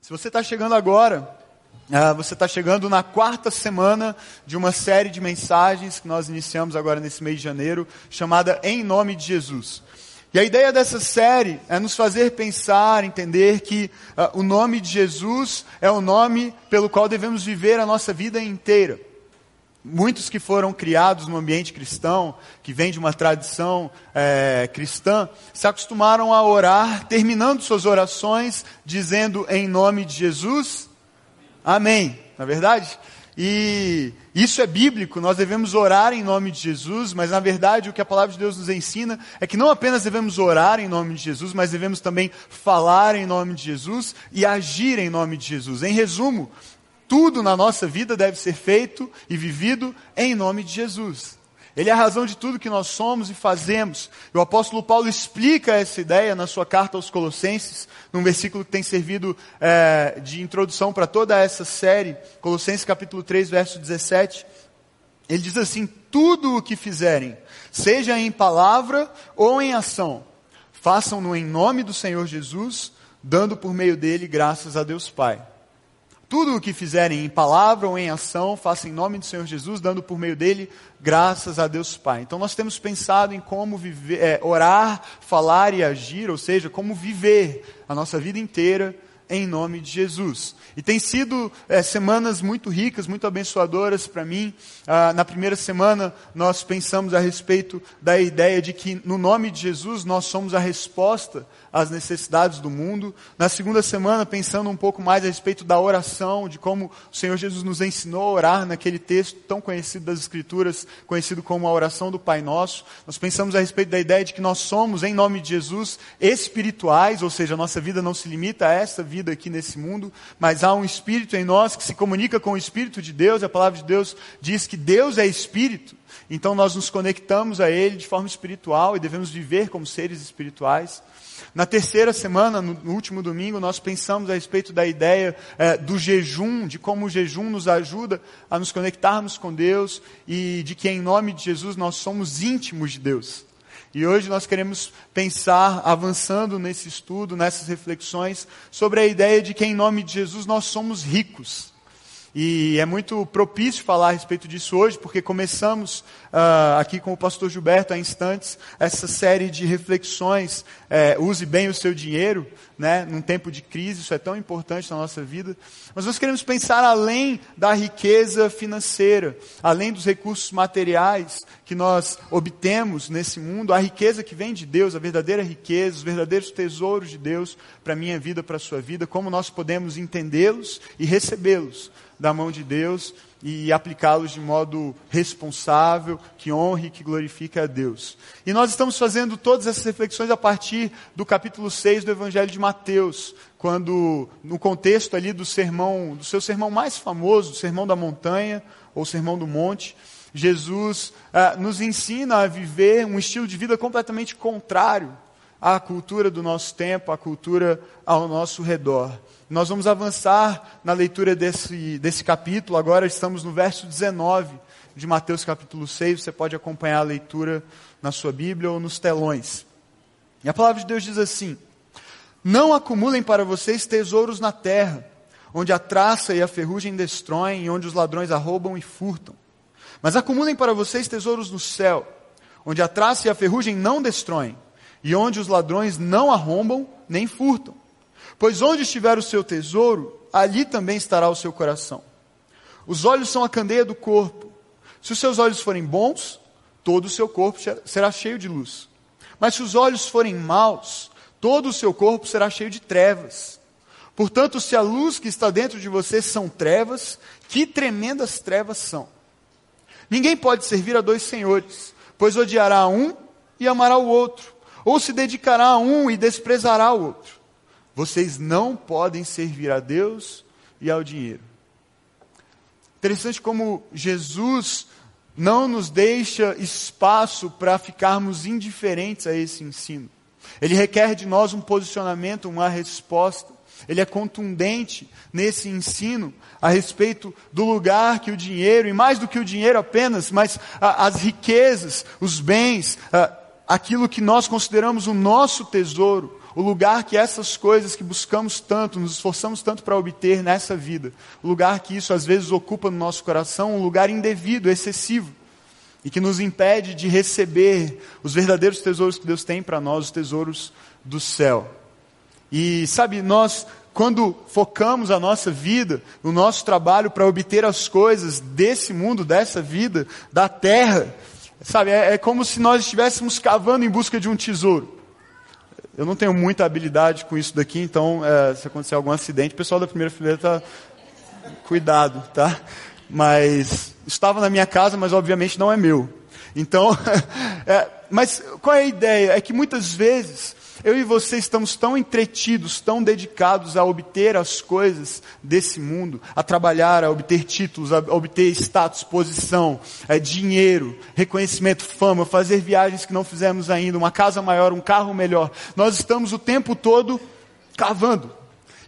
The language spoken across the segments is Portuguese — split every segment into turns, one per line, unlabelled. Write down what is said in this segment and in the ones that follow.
Se você está chegando agora, uh, você está chegando na quarta semana de uma série de mensagens que nós iniciamos agora nesse mês de janeiro, chamada Em Nome de Jesus. E a ideia dessa série é nos fazer pensar, entender que uh, o nome de Jesus é o nome pelo qual devemos viver a nossa vida inteira. Muitos que foram criados no ambiente cristão, que vem de uma tradição é, cristã, se acostumaram a orar, terminando suas orações, dizendo em nome de Jesus, Amém. Na é verdade? E isso é bíblico, nós devemos orar em nome de Jesus, mas na verdade o que a palavra de Deus nos ensina é que não apenas devemos orar em nome de Jesus, mas devemos também falar em nome de Jesus e agir em nome de Jesus. Em resumo, tudo na nossa vida deve ser feito e vivido em nome de Jesus. Ele é a razão de tudo que nós somos e fazemos. E o apóstolo Paulo explica essa ideia na sua carta aos Colossenses, num versículo que tem servido é, de introdução para toda essa série, Colossenses capítulo 3, verso 17. Ele diz assim: Tudo o que fizerem, seja em palavra ou em ação, façam-no em nome do Senhor Jesus, dando por meio dele graças a Deus Pai. Tudo o que fizerem em palavra ou em ação, façam em nome do Senhor Jesus, dando por meio dele graças a Deus Pai. Então nós temos pensado em como viver, é, orar, falar e agir, ou seja, como viver a nossa vida inteira em nome de Jesus. E tem sido é, semanas muito ricas, muito abençoadoras para mim. Ah, na primeira semana, nós pensamos a respeito da ideia de que, no nome de Jesus, nós somos a resposta às necessidades do mundo. Na segunda semana, pensando um pouco mais a respeito da oração, de como o Senhor Jesus nos ensinou a orar naquele texto tão conhecido das Escrituras, conhecido como a oração do Pai Nosso. Nós pensamos a respeito da ideia de que nós somos, em nome de Jesus, espirituais, ou seja, a nossa vida não se limita a essa vida aqui nesse mundo, mas há um Espírito em nós que se comunica com o Espírito de Deus, a palavra de Deus diz que Deus é Espírito, então nós nos conectamos a Ele de forma espiritual e devemos viver como seres espirituais. Na terceira semana, no, último domingo, nós pensamos a respeito da ideia é, do jejum, de como o jejum nos ajuda a nos conectarmos com Deus e de que em nome de Jesus nós somos íntimos de Deus. E hoje nós queremos pensar, avançando nesse estudo, nessas reflexões, sobre a ideia de que em nome de Jesus nós somos ricos. E é muito propício falar a respeito disso hoje, porque começamos uh, aqui com o pastor Gilberto há instantes essa série de reflexões. É, use bem o seu dinheiro, né, num tempo de crise, isso é tão importante na nossa vida. Mas nós queremos pensar além da riqueza financeira, além dos recursos materiais que nós obtemos nesse mundo, a riqueza que vem de Deus, a verdadeira riqueza, os verdadeiros tesouros de Deus para a minha vida, para a sua vida, como nós podemos entendê-los e recebê-los da mão de Deus e aplicá-los de modo responsável, que honre e que glorifique a Deus. E nós estamos fazendo todas essas reflexões a partir do capítulo 6 do Evangelho de Mateus, quando, no contexto ali do sermão, do seu sermão mais famoso, o Sermão da Montanha, ou Sermão do Monte, Jesus ah, nos ensina a viver um estilo de vida completamente contrário à cultura do nosso tempo, à cultura ao nosso redor. Nós vamos avançar na leitura desse, desse capítulo, agora estamos no verso 19 de Mateus capítulo 6, você pode acompanhar a leitura na sua Bíblia ou nos telões. E a palavra de Deus diz assim: Não acumulem para vocês tesouros na terra, onde a traça e a ferrugem destroem, e onde os ladrões arrombam e furtam. Mas acumulem para vocês tesouros no céu, onde a traça e a ferrugem não destroem, e onde os ladrões não arrombam nem furtam. Pois onde estiver o seu tesouro, ali também estará o seu coração. Os olhos são a candeia do corpo. Se os seus olhos forem bons, todo o seu corpo será cheio de luz. Mas se os olhos forem maus, todo o seu corpo será cheio de trevas. Portanto, se a luz que está dentro de você são trevas, que tremendas trevas são. Ninguém pode servir a dois senhores, pois odiará um e amará o outro, ou se dedicará a um e desprezará o outro. Vocês não podem servir a Deus e ao dinheiro. Interessante como Jesus não nos deixa espaço para ficarmos indiferentes a esse ensino. Ele requer de nós um posicionamento, uma resposta. Ele é contundente nesse ensino a respeito do lugar que o dinheiro, e mais do que o dinheiro apenas, mas a, as riquezas, os bens, a, aquilo que nós consideramos o nosso tesouro, o lugar que essas coisas que buscamos tanto, nos esforçamos tanto para obter nessa vida, o lugar que isso às vezes ocupa no nosso coração, um lugar indevido, excessivo, e que nos impede de receber os verdadeiros tesouros que Deus tem para nós, os tesouros do céu. E sabe, nós quando focamos a nossa vida, o nosso trabalho para obter as coisas desse mundo, dessa vida, da terra, sabe, é, é, como se nós estivéssemos cavando em busca de um tesouro. Eu não tenho muita habilidade com isso daqui, então é, se acontecer algum acidente, o pessoal da primeira fileira está cuidado, tá? Mas estava na minha casa, mas obviamente não é meu. Então, é, mas qual é a ideia? É que muitas vezes eu e você estamos tão entretidos, tão dedicados a obter as coisas desse mundo, a trabalhar, a obter títulos, a obter status, posição, é, dinheiro, reconhecimento, fama, fazer viagens que não fizemos ainda, uma casa maior, um carro melhor. Nós estamos o tempo todo cavando,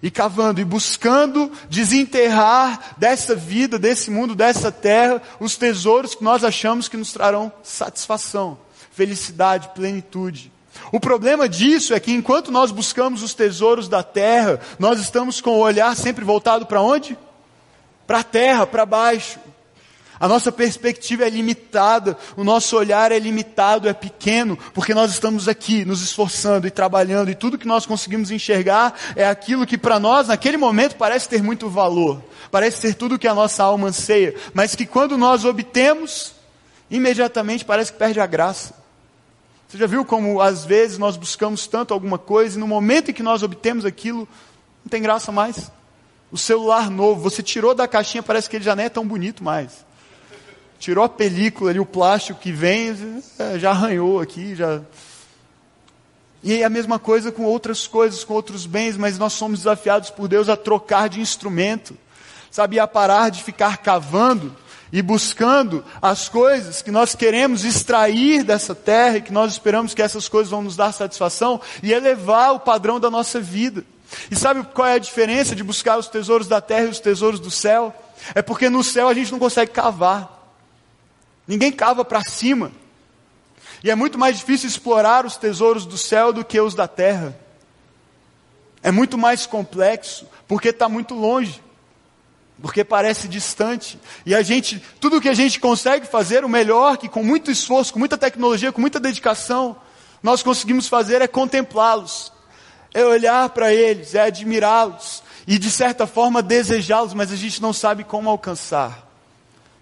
e cavando e buscando desenterrar dessa vida, desse mundo, dessa terra, os tesouros que nós achamos que nos trarão satisfação, felicidade, plenitude. O problema disso é que enquanto nós buscamos os tesouros da terra, nós estamos com o olhar sempre voltado para onde? Para a terra, para baixo. A nossa perspectiva é limitada, o nosso olhar é limitado, é pequeno, porque nós estamos aqui nos esforçando e trabalhando e tudo que nós conseguimos enxergar é aquilo que para nós naquele momento parece ter muito valor, parece ser tudo que a nossa alma anseia, mas que quando nós obtemos, imediatamente parece que perde a graça. Você já viu como às vezes nós buscamos tanto alguma coisa e no momento em que nós obtemos aquilo, não tem graça mais? O celular novo, você tirou da caixinha, parece que ele já nem é tão bonito mais. Tirou a película ali, o plástico que vem, é, já arranhou aqui, já. E a mesma coisa com outras coisas, com outros bens, mas nós somos desafiados por Deus a trocar de instrumento, sabe, a parar de ficar cavando e buscando as coisas que nós queremos extrair dessa terra e que nós esperamos que essas coisas vão nos dar satisfação e elevar o padrão da nossa vida. E sabe qual é a diferença de buscar os tesouros da terra e os tesouros do céu? É porque no céu a gente não consegue cavar. Ninguém cava para cima. E é muito mais difícil explorar os tesouros do céu do que os da terra. É muito mais complexo, porque está muito longe porque parece distante. E a gente, tudo que a gente consegue fazer, o melhor, que com muito esforço, com muita tecnologia, com muita dedicação, nós conseguimos fazer é contemplá-los, é olhar para eles, é admirá-los e de certa forma desejá-los, mas a gente não sabe como alcançar.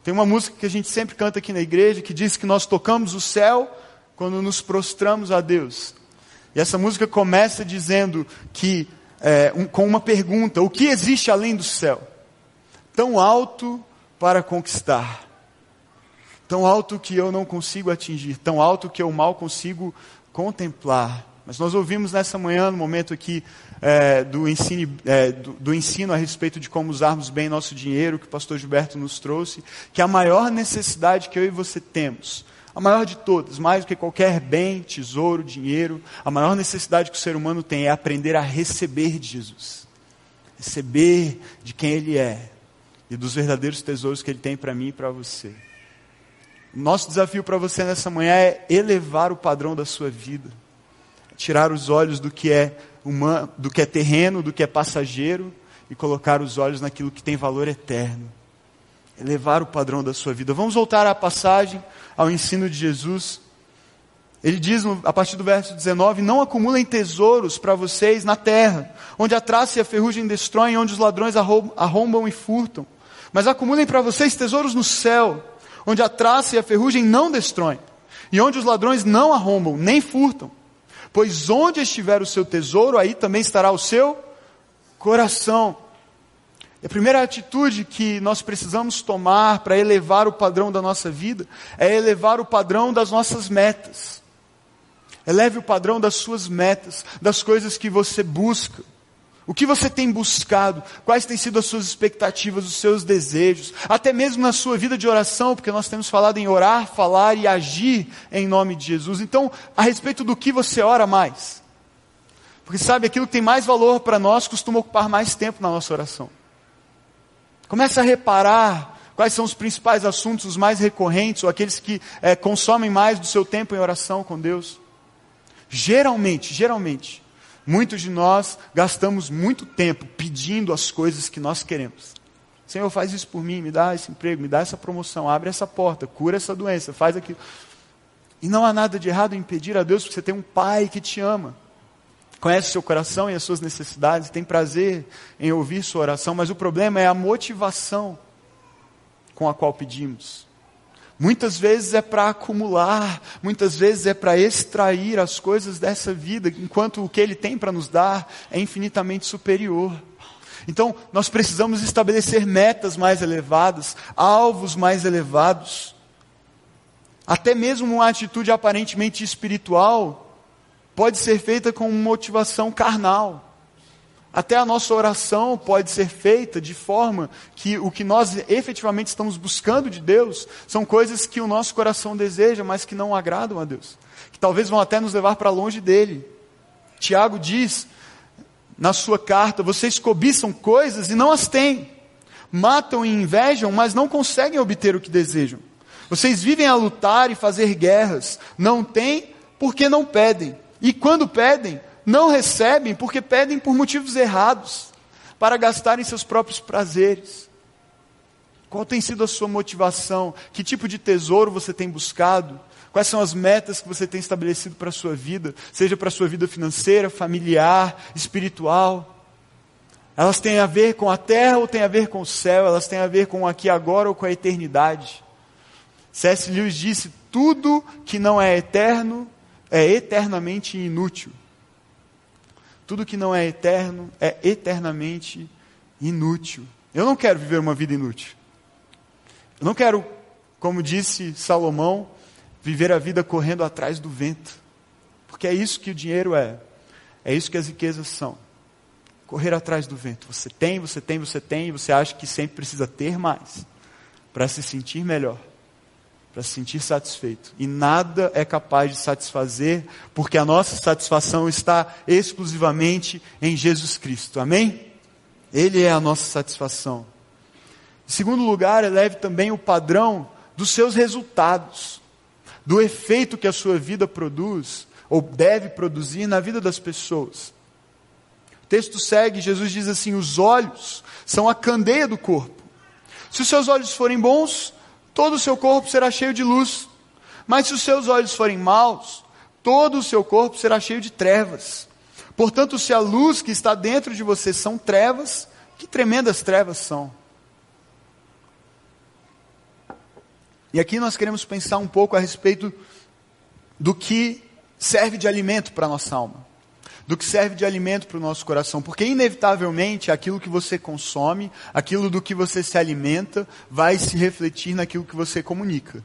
Tem uma música que a gente sempre canta aqui na igreja que diz que nós tocamos o céu quando nos prostramos a Deus. E essa música começa dizendo que, é, um, com uma pergunta: o que existe além do céu? Tão alto para conquistar, tão alto que eu não consigo atingir, tão alto que eu mal consigo contemplar. Mas nós ouvimos nessa manhã, no momento aqui é, do, ensino, é, do, do ensino a respeito de como usarmos bem nosso dinheiro, que o pastor Gilberto nos trouxe, que a maior necessidade que eu e você temos, a maior de todas, mais do que qualquer bem, tesouro, dinheiro, a maior necessidade que o ser humano tem é aprender a receber de Jesus. Receber de quem Ele é, e dos verdadeiros tesouros que Ele tem para mim e para você. Nosso desafio para você nessa manhã é elevar o padrão da sua vida, tirar os olhos do que é humano, do que é terreno, do que é passageiro e colocar os olhos naquilo que tem valor eterno. Elevar o padrão da sua vida. Vamos voltar à passagem, ao ensino de Jesus. Ele diz a partir do verso 19: Não acumulem tesouros para vocês na terra, onde a traça e a ferrugem destroem, onde os ladrões arrombam e furtam mas acumulem para vocês tesouros no céu, onde a traça e a ferrugem não destroem, e onde os ladrões não arrombam, nem furtam. Pois onde estiver o seu tesouro, aí também estará o seu coração. E a primeira atitude que nós precisamos tomar para elevar o padrão da nossa vida é elevar o padrão das nossas metas. Eleve o padrão das suas metas, das coisas que você busca. O que você tem buscado? Quais têm sido as suas expectativas, os seus desejos? Até mesmo na sua vida de oração, porque nós temos falado em orar, falar e agir em nome de Jesus. Então, a respeito do que você ora mais? Porque sabe, aquilo que tem mais valor para nós costuma ocupar mais tempo na nossa oração. Comece a reparar quais são os principais assuntos, os mais recorrentes, ou aqueles que é, consomem mais do seu tempo em oração com Deus. Geralmente, geralmente, Muitos de nós gastamos muito tempo pedindo as coisas que nós queremos. Senhor, faz isso por mim, me dá esse emprego, me dá essa promoção, abre essa porta, cura essa doença, faz aquilo. E não há nada de errado em pedir a Deus, porque você tem um pai que te ama. Conhece o seu coração e as suas necessidades, tem prazer em ouvir sua oração, mas o problema é a motivação com a qual pedimos. Muitas vezes é para acumular, muitas vezes é para extrair as coisas dessa vida, enquanto o que Ele tem para nos dar é infinitamente superior. Então, nós precisamos estabelecer metas mais elevadas, alvos mais elevados. Até mesmo uma atitude aparentemente espiritual pode ser feita com motivação carnal. Até a nossa oração pode ser feita de forma que o que nós efetivamente estamos buscando de Deus são coisas que o nosso coração deseja, mas que não agradam a Deus. Que talvez vão até nos levar para longe dele. Tiago diz na sua carta: vocês cobiçam coisas e não as têm, matam e invejam, mas não conseguem obter o que desejam. Vocês vivem a lutar e fazer guerras, não têm porque não pedem, e quando pedem, não recebem porque pedem por motivos errados, para gastarem seus próprios prazeres. Qual tem sido a sua motivação? Que tipo de tesouro você tem buscado? Quais são as metas que você tem estabelecido para a sua vida, seja para a sua vida financeira, familiar, espiritual? Elas têm a ver com a terra ou têm a ver com o céu? Elas têm a ver com aqui agora ou com a eternidade? C.S. Lewis disse: tudo que não é eterno é eternamente inútil. Tudo que não é eterno é eternamente inútil. Eu não quero viver uma vida inútil. Eu não quero, como disse Salomão, viver a vida correndo atrás do vento. Porque é isso que o dinheiro é. É isso que as riquezas são. Correr atrás do vento. Você tem, você tem, você tem, e você acha que sempre precisa ter mais para se sentir melhor, para se sentir satisfeito. E nada é capaz de satisfazer, porque a nossa satisfação está exclusivamente em Jesus Cristo. Amém? Ele é a nossa satisfação. Em segundo lugar, eleve também o padrão dos seus resultados do efeito que a sua vida produz, ou deve produzir na vida das pessoas. O texto segue, Jesus diz assim: os olhos são a candeia do corpo. Se os seus olhos forem bons, todo o seu corpo será cheio de luz. Mas se os seus olhos forem maus, todo o seu corpo será cheio de trevas. Portanto, se a luz que está dentro de você são trevas, que tremendas trevas são. E aqui nós queremos pensar um pouco a respeito do que serve de alimento para a nossa alma, do que serve de alimento para o nosso coração, porque inevitavelmente aquilo que você consome, aquilo do que você se alimenta, vai se refletir naquilo que você comunica.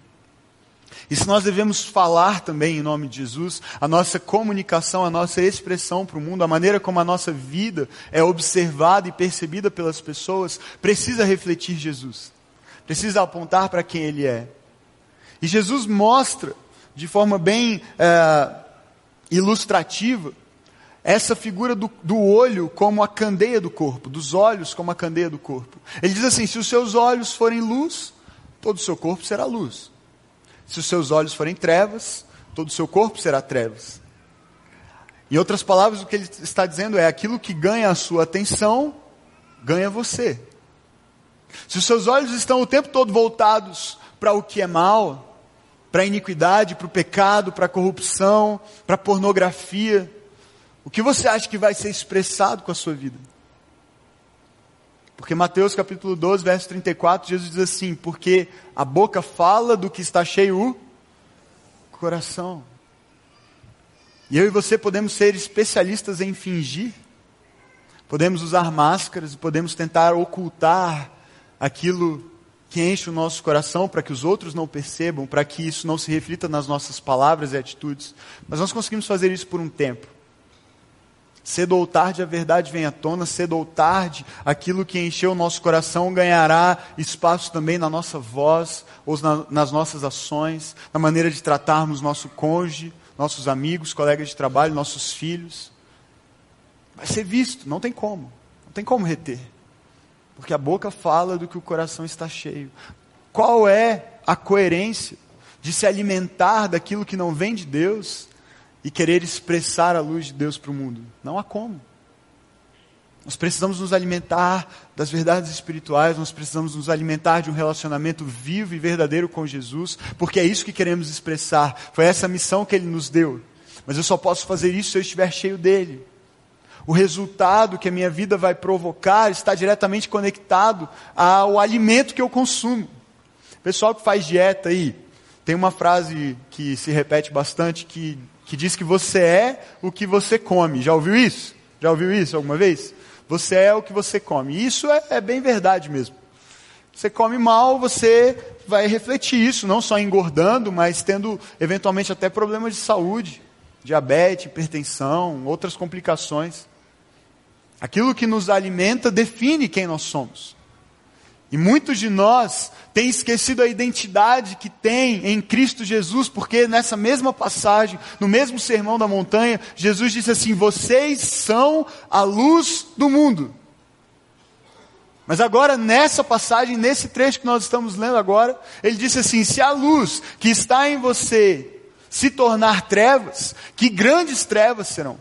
E se nós devemos falar também em nome de Jesus, a nossa comunicação, a nossa expressão para o mundo, a maneira como a nossa vida é observada e percebida pelas pessoas, precisa refletir Jesus precisa apontar para quem ele é. E Jesus mostra, de forma bem é, ilustrativa, essa figura do, do, olho como a candeia do corpo, dos olhos como a candeia do corpo. Ele diz assim: se os seus olhos forem luz, todo o seu corpo será luz. Se os seus olhos forem trevas, todo o seu corpo será trevas. Em outras palavras, o que ele está dizendo é: aquilo que ganha a sua atenção, ganha você. Se os seus olhos estão o tempo todo voltados para o que é mal, para a iniquidade, para o pecado, para a corrupção, para a pornografia, o que você acha que vai ser expressado com a sua vida? Porque Mateus capítulo 12, verso 34, Jesus diz assim: Porque a boca fala do que está cheio o coração. E eu e você podemos ser especialistas em fingir, podemos usar máscaras e podemos tentar ocultar aquilo que enche o nosso coração para que os outros não percebam, para que isso não se reflita nas nossas palavras e atitudes. Mas nós conseguimos fazer isso por um tempo. Cedo ou tarde a verdade vem à tona, cedo ou tarde aquilo que encheu o nosso coração ganhará espaço também na nossa voz, ou na, nas nossas ações, na maneira de tratarmos nosso cônjuge, nossos amigos, colegas de trabalho, nossos filhos. Vai ser visto, não tem como, não tem como reter. Porque a boca fala do que o coração está cheio. Qual é a coerência de se alimentar daquilo que não vem de Deus e querer expressar a luz de Deus para o mundo. Não há como. Nós precisamos nos alimentar das verdades espirituais, nós precisamos nos alimentar de um relacionamento vivo e verdadeiro com Jesus, porque é isso que queremos expressar. Foi essa missão que Ele nos deu. Mas eu só posso fazer isso se eu estiver cheio dele. O resultado que a minha vida vai provocar está diretamente conectado ao alimento que eu consumo. Pessoal que faz dieta aí, tem uma frase que se repete bastante que, que diz que você é o que você come. Já ouviu isso? Já ouviu isso alguma vez? Você é o que você come. Isso é, é bem verdade mesmo. Você come mal, você vai refletir isso, não só engordando, mas tendo eventualmente até problemas de saúde, diabetes, hipertensão, outras complicações. Aquilo que nos alimenta define quem nós somos. E muitos de nós têm esquecido a identidade que tem em Cristo Jesus, porque nessa mesma passagem, no mesmo sermão da montanha, Jesus disse assim: Vocês são a luz do mundo. Mas agora, nessa passagem, nesse trecho que nós estamos lendo agora, ele disse assim: Se a luz que está em você se tornar trevas, que grandes trevas serão.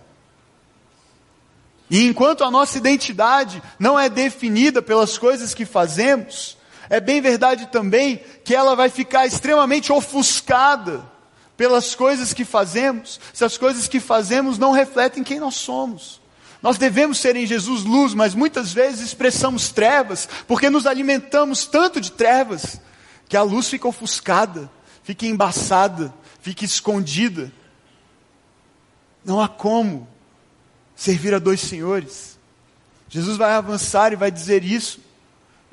E enquanto a nossa identidade não é definida pelas coisas que fazemos, é bem verdade também que ela vai ficar extremamente ofuscada pelas coisas que fazemos, se as coisas que fazemos não refletem quem nós somos. Nós devemos ser em Jesus luz, mas muitas vezes expressamos trevas, porque nos alimentamos tanto de trevas, que a luz fica ofuscada, fica embaçada, fica escondida. Não há como servir a dois senhores. Jesus vai avançar e vai dizer isso.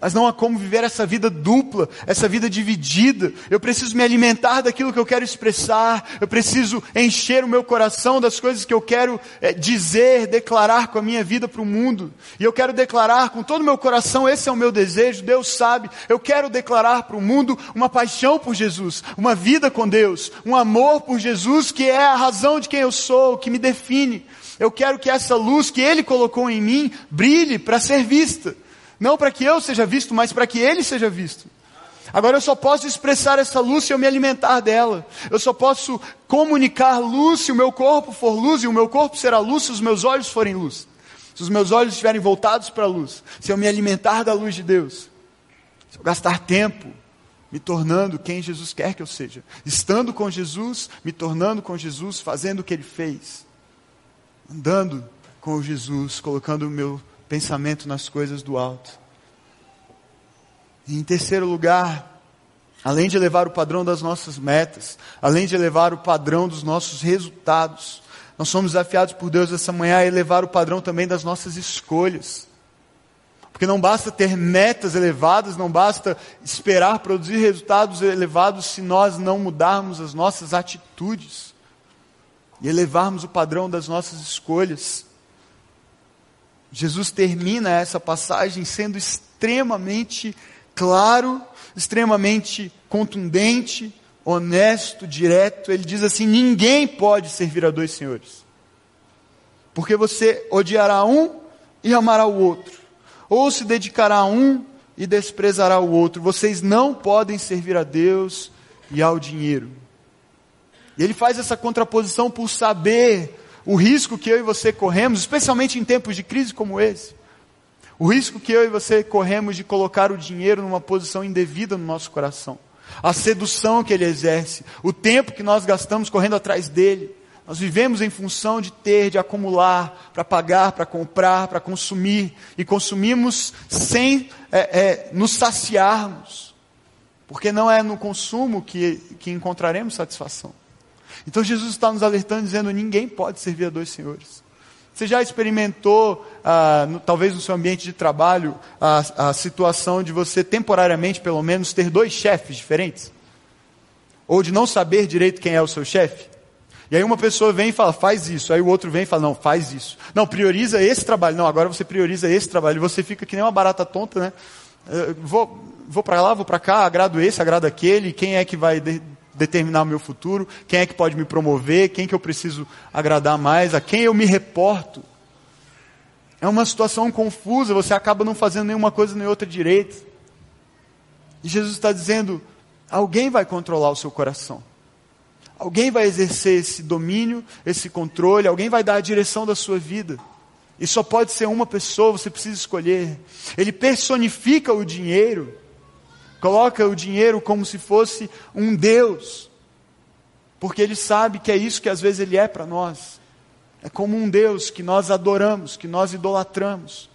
Mas não há como viver essa vida dupla, essa vida dividida. Eu preciso me alimentar daquilo que eu quero expressar. Eu preciso encher o meu coração das coisas que eu quero é, dizer, declarar com a minha vida para o mundo. E eu quero declarar com todo o meu coração, esse é o meu desejo, Deus sabe. Eu quero declarar para o mundo uma paixão por Jesus, uma vida com Deus, um amor por Jesus que é a razão de quem eu sou, que me define. Eu quero que essa luz que Ele colocou em mim brilhe para ser vista. Não para que eu seja visto, mas para que Ele seja visto. Agora eu só posso expressar essa luz se eu me alimentar dela. Eu só posso comunicar luz se o meu corpo for luz, e o meu corpo será luz se os meus olhos forem luz. Se os meus olhos estiverem voltados para a luz. Se eu me alimentar da luz de Deus. Se eu gastar tempo me tornando quem Jesus quer que eu seja. Estando com Jesus, me tornando com Jesus, fazendo o que Ele fez andando com Jesus, colocando o meu pensamento nas coisas do alto. E em terceiro lugar, além de elevar o padrão das nossas metas, além de elevar o padrão dos nossos resultados, nós somos desafiados por Deus essa manhã a elevar o padrão também das nossas escolhas. Porque não basta ter metas elevadas, não basta esperar produzir resultados elevados se nós não mudarmos as nossas atitudes e elevarmos o padrão das nossas escolhas. Jesus termina essa passagem sendo extremamente claro, extremamente contundente, honesto, direto. Ele diz assim: ninguém pode servir a dois senhores, porque você odiará um e amará o outro, ou se dedicará a um e desprezará o outro. Vocês não podem servir a Deus e ao dinheiro. E ele faz essa contraposição por saber o risco que eu e você corremos, especialmente em tempos de crise como esse. O risco que eu e você corremos de colocar o dinheiro numa posição indevida no nosso coração. A sedução que ele exerce, o tempo que nós gastamos correndo atrás dele. Nós vivemos em função de ter, de acumular, para pagar, para comprar, para consumir. E consumimos sem é, é, nos saciarmos. Porque não é no consumo que, que encontraremos satisfação. Então Jesus está nos alertando, dizendo: ninguém pode servir a dois senhores. Você já experimentou, ah, no, talvez no seu ambiente de trabalho, a, a situação de você temporariamente, pelo menos, ter dois chefes diferentes? Ou de não saber direito quem é o seu chefe? E aí uma pessoa vem e fala, faz isso. Aí o outro vem e fala, não, faz isso. Não, prioriza esse trabalho. Não, agora você prioriza esse trabalho. E você fica que nem uma barata tonta, né? Eu vou, vou para lá, vou para cá, agrado esse, agrado aquele. Quem é que vai determinar o meu futuro, quem é que pode me promover, quem que eu preciso agradar mais, a quem eu me reporto. É uma situação confusa, você acaba não fazendo nenhuma coisa nem outra direito. E Jesus está dizendo: alguém vai controlar o seu coração. Alguém vai exercer esse domínio, esse controle, alguém vai dar a direção da sua vida. E só pode ser uma pessoa, você precisa escolher. Ele personifica o dinheiro, coloca o dinheiro como se fosse um Deus, porque ele sabe que é isso que às vezes ele é para nós. É como um Deus que nós adoramos, que nós idolatramos.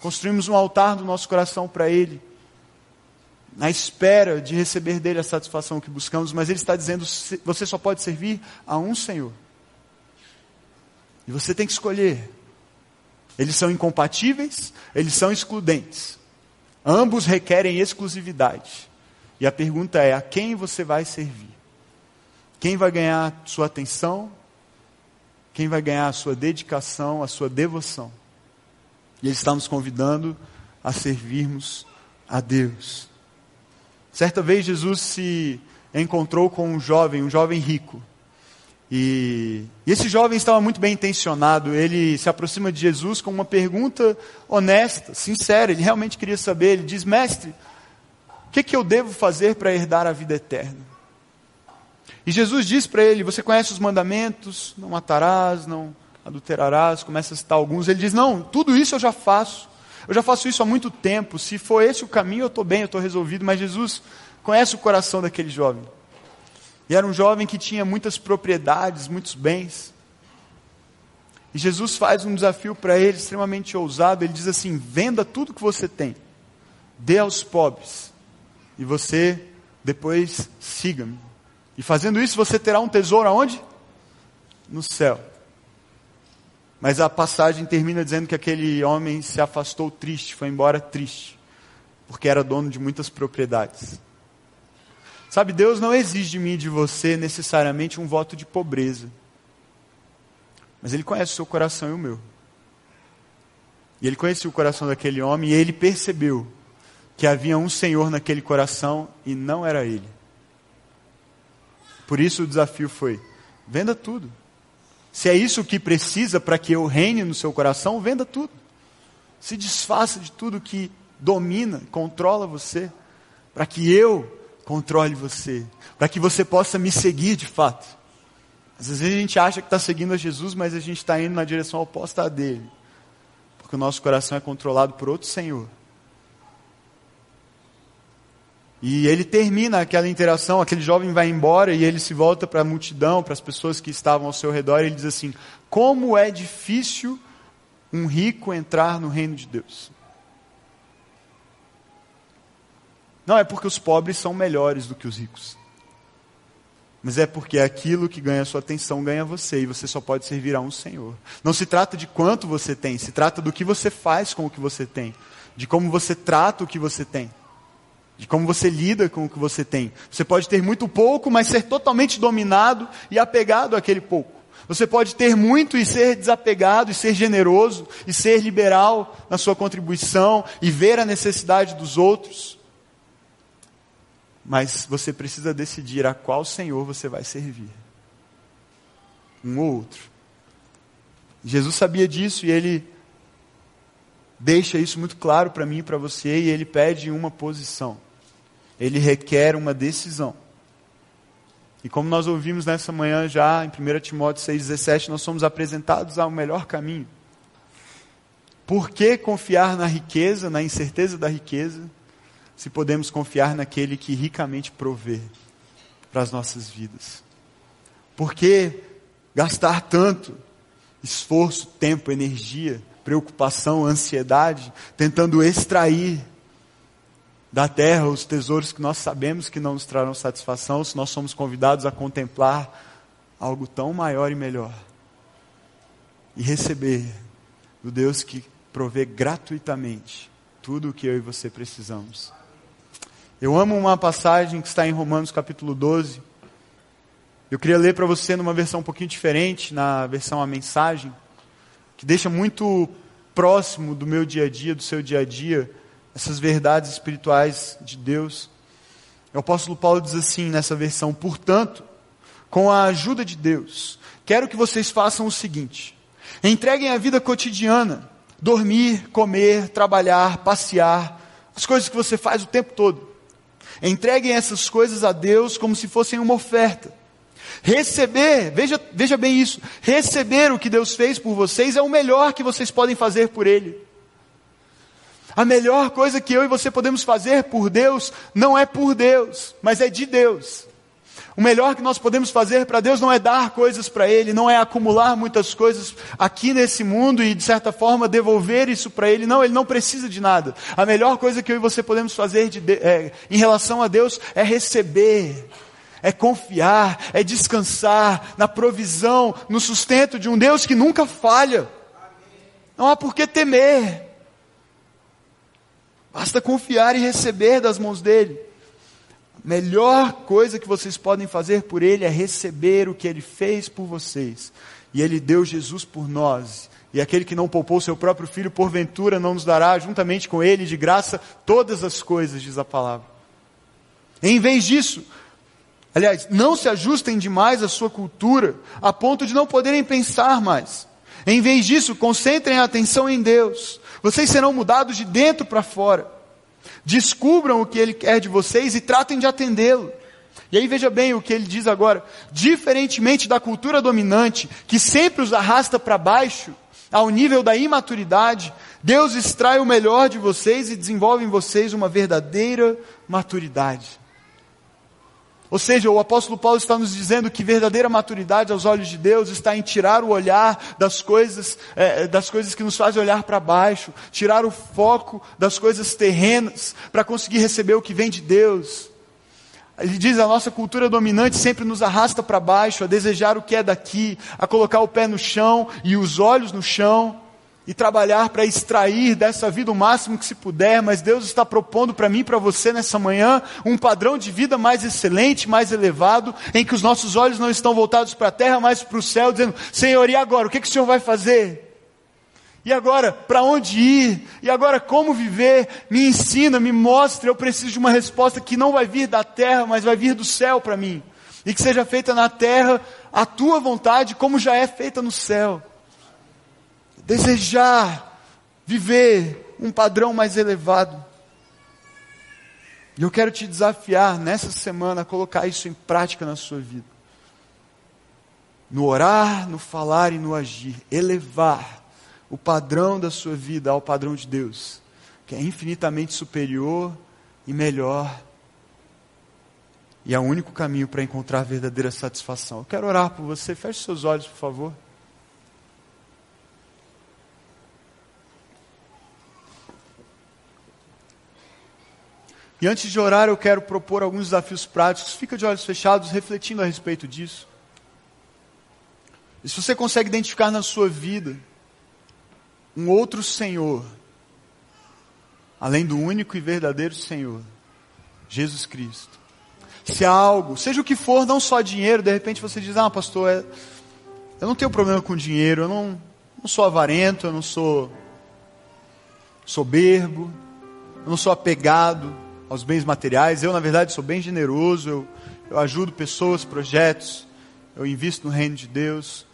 Construímos um altar do nosso coração para ele na espera de receber dele a satisfação que buscamos, mas ele está dizendo: você só pode servir a um Senhor. E você tem que escolher. Eles são incompatíveis, eles são excludentes. Ambos requerem exclusividade. E a pergunta é: a quem você vai servir? Quem vai ganhar sua atenção? Quem vai ganhar a sua dedicação, a sua devoção? E ele está nos convidando a servirmos a Deus. Certa vez Jesus se encontrou com um jovem, um jovem rico. E, e, esse jovem estava muito bem intencionado. Ele se aproxima de Jesus com uma pergunta honesta, sincera. Ele realmente queria saber. Ele diz: Mestre, o que, que eu devo fazer para herdar a vida eterna? E Jesus diz para ele: Você conhece os mandamentos? Não matarás, não adulterarás. Começa a citar alguns. Ele diz: Não, tudo isso eu já faço. Eu já faço isso há muito tempo. Se for esse o caminho, eu estou bem, eu estou resolvido. Mas Jesus conhece o coração daquele jovem. E era um jovem que tinha muitas propriedades, muitos bens. E Jesus faz um desafio para ele extremamente ousado. Ele diz assim: venda tudo que você tem, dê aos pobres, e você depois siga-me. E fazendo isso, você terá um tesouro aonde? No céu. Mas a passagem termina dizendo que aquele homem se afastou triste, foi embora triste, porque era dono de muitas propriedades. Sabe, Deus não exige de mim e de você necessariamente um voto de pobreza. Mas Ele conhece o seu coração e o meu. E Ele conhecia o coração daquele homem e Ele percebeu que havia um Senhor naquele coração e não era Ele. Por isso o desafio foi: venda tudo. Se é isso que precisa para que eu reine no seu coração, venda tudo. Se desfaça de tudo que domina, controla você, para que eu controle você, para que você possa me seguir de fato. Às vezes a gente acha que está seguindo a Jesus, mas a gente está indo na direção oposta a dele, porque o nosso coração é controlado por outro Senhor. E ele termina aquela interação, aquele jovem vai embora e ele se volta para a multidão, para as pessoas que estavam ao seu redor, e ele diz assim: Como é difícil um rico entrar no reino de Deus. Não é porque os pobres são melhores do que os ricos. Mas é porque aquilo que ganha sua atenção ganha você e você só pode servir a um Senhor. Não se trata de quanto você tem, se trata do que você faz com o que você tem, de como você trata o que você tem de como você lida com o que você tem. Você pode ter muito pouco, mas ser totalmente dominado e apegado àquele pouco. Você pode ter muito e ser desapegado, e ser generoso, e ser liberal na sua contribuição, e ver a necessidade dos outros. Mas você precisa decidir a qual Senhor você vai servir. Um ou outro. Jesus sabia disso e ele deixa isso muito claro para mim e para você, e ele pede uma posição ele requer uma decisão. E como nós ouvimos nessa manhã já, em 1 Timóteo 6,17, nós somos apresentados ao melhor caminho. Por que confiar na riqueza, na incerteza da riqueza, se podemos confiar naquele que ricamente provê para as nossas vidas? Por que gastar tanto esforço, tempo, energia, preocupação, ansiedade, tentando extrair da terra, os tesouros que nós sabemos que não nos trarão satisfação, se nós somos convidados a contemplar algo tão maior e melhor e receber do Deus que provê gratuitamente tudo o que eu e você precisamos. Eu amo uma passagem que está em Romanos capítulo 12. Eu queria ler para você numa versão um pouquinho diferente, na versão a mensagem, que deixa muito próximo do meu dia a dia, do seu dia a dia essas verdades espirituais de Deus. O apóstolo Paulo diz assim nessa versão: portanto, com a ajuda de Deus, quero que vocês façam o seguinte: entreguem a vida cotidiana, dormir, comer, trabalhar, passear, as coisas que você faz o tempo todo. Entreguem essas coisas a Deus como se fossem uma oferta. Receber, veja, veja bem isso, receber o que Deus fez por vocês é o melhor que vocês podem fazer por Ele. A melhor coisa que eu e você podemos fazer por Deus não é por Deus, mas é de Deus. O melhor que nós podemos fazer para Deus não é dar coisas para Ele, não é acumular muitas coisas aqui nesse mundo e, de certa forma, devolver isso para Ele. Não, Ele não precisa de nada. A melhor coisa que eu e você podemos fazer de, é, em relação a Deus é receber, é confiar, é descansar na provisão, no sustento de um Deus que nunca falha. Não há por que temer. Basta confiar e receber das mãos dele. Melhor coisa que vocês podem fazer por ele é receber o que ele fez por vocês. E ele deu Jesus por nós. E aquele que não poupou seu próprio filho, porventura não nos dará juntamente com ele de graça todas as coisas, diz a palavra. Em vez disso, aliás, não se ajustem demais à sua cultura, a ponto de não poderem pensar mais. Em vez disso, concentrem a atenção em Deus. Vocês serão mudados de dentro para fora. Descubram o que Ele quer de vocês e tratem de atendê-lo. E aí veja bem o que ele diz agora. Diferentemente da cultura dominante, que sempre os arrasta para baixo, ao nível da imaturidade, Deus extrai o melhor de vocês e desenvolve em vocês uma verdadeira maturidade. Ou seja, o apóstolo Paulo está nos dizendo que verdadeira maturidade aos olhos de Deus está em tirar o olhar das coisas, é, das coisas que nos fazem olhar para baixo, tirar o foco das coisas terrenas, para conseguir receber o que vem de Deus. Ele diz: a nossa cultura dominante sempre nos arrasta para baixo, a desejar o que é daqui, a colocar o pé no chão e os olhos no chão e trabalhar para extrair dessa vida o máximo que se puder, mas Deus está propondo para mim e para você nessa manhã um padrão de vida mais excelente, mais elevado, em que os nossos olhos não estão voltados para a terra, mas para o céu, dizendo: Senhor, e agora? O que, que o Senhor vai fazer? E agora, para onde ir? E agora, como viver? Me ensina, me mostre. Eu preciso de uma resposta que não vai vir da terra, mas vai vir do céu para mim. E que seja feita na terra a tua vontade, como já é feita no céu desejar viver um padrão mais elevado. E eu quero te desafiar nessa semana a colocar isso em prática na sua vida. No orar, no falar e no agir. Elevar o padrão da sua vida ao padrão de Deus, que é infinitamente superior e melhor. E é o único caminho para encontrar verdadeira satisfação. Eu quero orar por você. Feche seus olhos, por favor. E antes de orar, eu quero propor alguns desafios práticos. Fica de olhos fechados, refletindo a respeito disso. E se você consegue identificar na sua vida um outro Senhor, além do único e verdadeiro Senhor, Jesus Cristo. Se há algo, seja o que for, não só dinheiro, de repente você diz, ah, pastor, é, eu não tenho problema com dinheiro, eu não, não sou avarento, eu não sou soberbo, eu não sou apegado, aos bens materiais. Eu, na verdade, sou bem generoso, eu, eu ajudo pessoas, projetos, eu invisto no reino de Deus.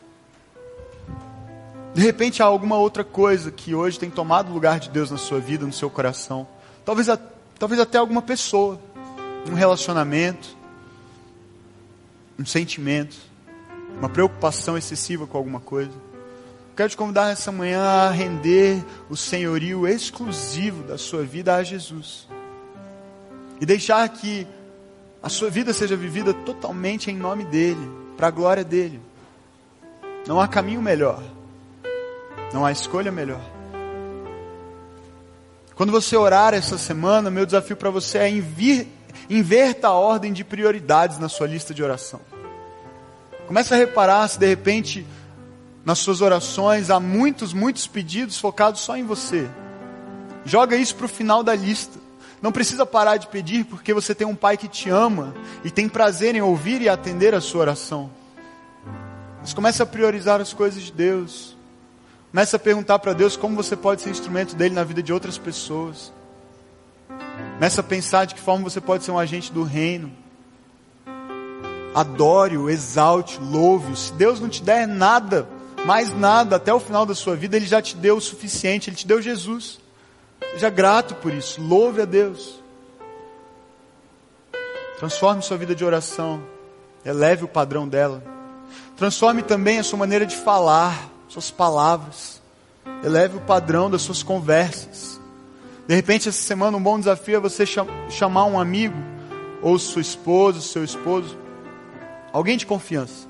De repente há alguma outra coisa que hoje tem tomado lugar de Deus na sua vida, no seu coração. Talvez, talvez até alguma pessoa, um relacionamento, um sentimento, uma preocupação excessiva com alguma coisa. Quero te convidar nessa manhã a render o senhorio exclusivo da sua vida a Jesus e deixar que a sua vida seja vivida totalmente em nome dEle, para a glória dEle. Não há caminho melhor, não há escolha melhor. Quando você orar essa semana, meu desafio para você é invir, inverta a ordem de prioridades na sua lista de oração. Comece a reparar se de repente nas suas orações há muitos, muitos pedidos focados só em você. Joga isso para o final da lista. Não precisa parar de pedir porque você tem um pai que te ama e tem prazer em ouvir e atender a sua oração. Mas comece a priorizar as coisas de Deus. Comece a perguntar para Deus como você pode ser instrumento dele na vida de outras pessoas. Comece a pensar de que forma você pode ser um agente do reino. Adore-o, exalte, louve-o. Se Deus não te der nada, mais nada até o final da sua vida, Ele já te deu o suficiente, Ele te deu Jesus. Seja grato por isso. Louve a Deus. Transforme sua vida de oração Eleve o padrão dela. Transforme também a sua maneira de falar, suas palavras. Eleve o padrão das suas conversas. De repente, essa semana, um bom desafio é você chamar um amigo, ou sua esposa, seu esposo, alguém de confiança,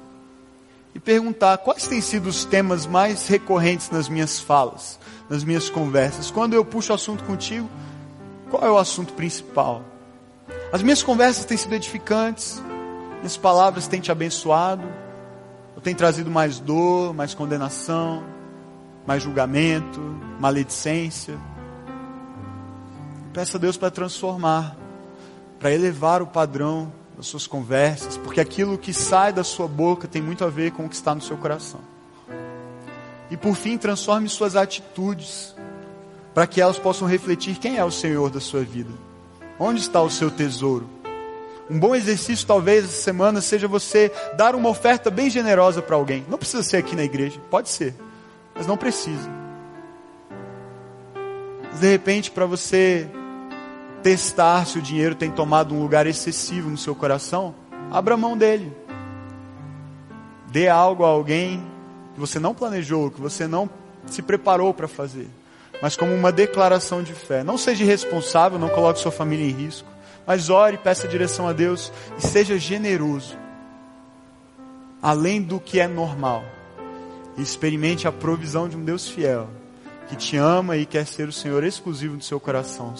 e perguntar quais têm sido os temas mais recorrentes nas minhas falas, nas minhas conversas. Quando eu puxo o assunto contigo, qual é o assunto principal? As minhas conversas têm sido edificantes, minhas palavras têm te abençoado, ou têm trazido mais dor, mais condenação, mais julgamento, maledicência. Peça a Deus para transformar, para elevar o padrão das suas conversas, porque aquilo que sai da sua boca tem muito a ver com o que está no seu coração. E por fim, transforme suas atitudes, para que elas possam refletir quem é o Senhor da sua vida. Onde está o seu tesouro? Um bom exercício, talvez, essa semana seja você dar uma oferta bem generosa para alguém. Não precisa ser aqui na igreja, pode ser, mas não precisa. Mas de repente, para você testar se o dinheiro tem tomado um lugar excessivo no seu coração, abra mão dele. Dê algo a alguém que você não planejou, que você não se preparou para fazer, mas como uma declaração de fé. Não seja irresponsável, não coloque sua família em risco, mas ore, peça direção a Deus e seja generoso, além do que é normal. E experimente a provisão de um Deus fiel, que te ama e quer ser o Senhor exclusivo do seu coração.